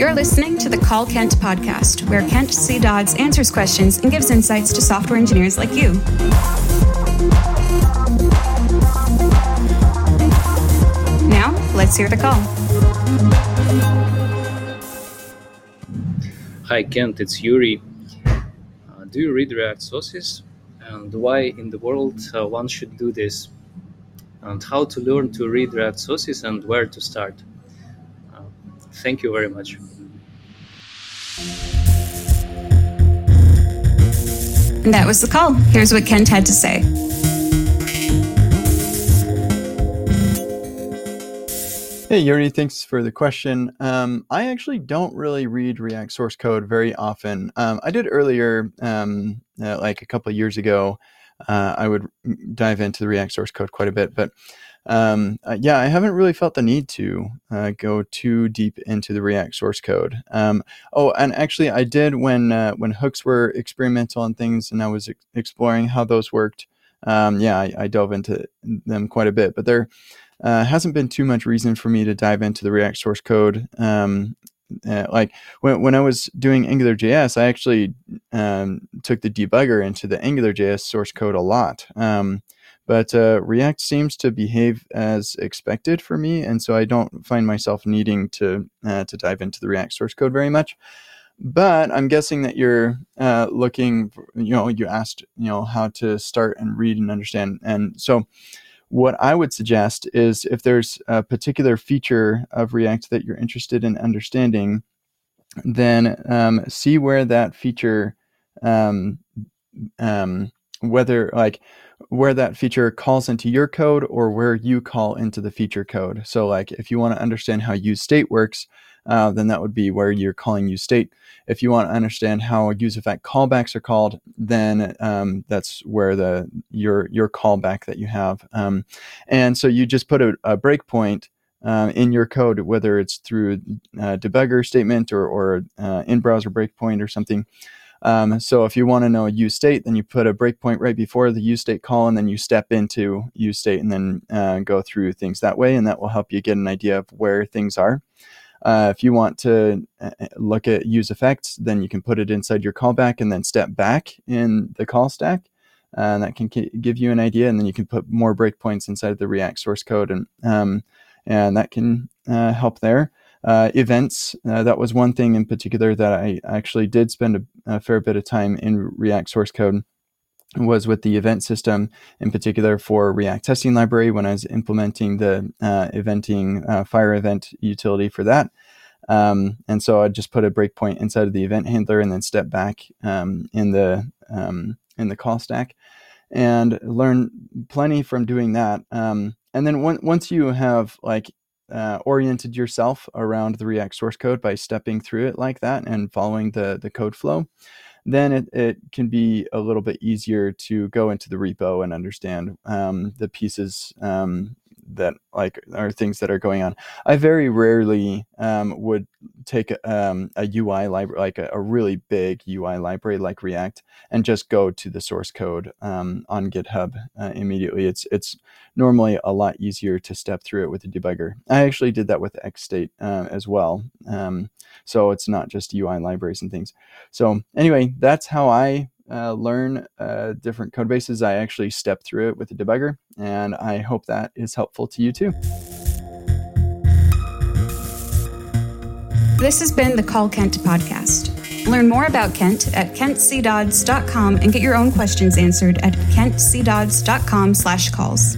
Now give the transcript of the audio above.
You're listening to the Call Kent podcast, where Kent C. Dodds answers questions and gives insights to software engineers like you. Now, let's hear the call. Hi, Kent, it's Yuri. Uh, do you read React sources? And why in the world uh, one should do this? And how to learn to read React sources and where to start? Thank you very much. And that was the call. Here's what Kent had to say. Hey, Yuri, thanks for the question. Um, I actually don't really read React source code very often. Um, I did earlier, um, uh, like a couple of years ago. Uh, I would dive into the React source code quite a bit, but um, uh, yeah, I haven't really felt the need to uh, go too deep into the React source code. Um, oh, and actually, I did when uh, when hooks were experimental and things, and I was ex- exploring how those worked. Um, yeah, I, I, dove into them quite a bit, but there uh, hasn't been too much reason for me to dive into the React source code. Uh, like when, when I was doing AngularJS, I actually um, took the debugger into the AngularJS source code a lot. Um, but uh, React seems to behave as expected for me, and so I don't find myself needing to uh, to dive into the React source code very much. But I'm guessing that you're uh, looking, you know, you asked, you know, how to start and read and understand, and so what I would suggest is if there's a particular feature of React that you're interested in understanding, then um, see where that feature, um, um, whether like where that feature calls into your code or where you call into the feature code. So, like if you want to understand how use state works, uh, then that would be where you're calling use state. If you want to understand how use effect callbacks are called, then um, that's where the your your callback that you have. Um, and so you just put a, a breakpoint uh, in your code, whether it's through a debugger statement or, or uh, in browser breakpoint or something. Um, so if you want to know use state, then you put a breakpoint right before the use state call, and then you step into use state and then uh, go through things that way, and that will help you get an idea of where things are. Uh, if you want to uh, uh, look at use effects, then you can put it inside your callback and then step back in the call stack. Uh, and that can give you an idea, and then you can put more breakpoints inside of the React source code, and um, and that can uh, help there. Uh, events, that was one thing in particular that I actually did spend a, a fair bit of time in React source code was with the event system in particular for React testing library when I was implementing the uh, eventing uh, fire event utility for that. Um, and so I just put a breakpoint inside of the event handler and then step back um, in the um, in the call stack and learn plenty from doing that. Um, and then one, once you have like uh, oriented yourself around the React source code by stepping through it like that and following the the code flow, then it, it can be a little bit easier to go into the repo and understand um, the pieces um, that like are things that are going on. I very rarely um, would take um, a UI library, like a, a, really big UI library like React, and just go to the source code um, on GitHub uh, immediately. It's it's normally a lot easier to step through it with a debugger. I actually did that with XState uh, as well, um, so it's not just UI libraries and things. So anyway, that's how I uh, learn uh, different code bases, I actually step through it with a debugger, and I hope that is helpful to you too. This has been the Call Kent podcast. Learn more about Kent at kentcdodds.com and get your own questions answered at kentcdodds.com slash calls.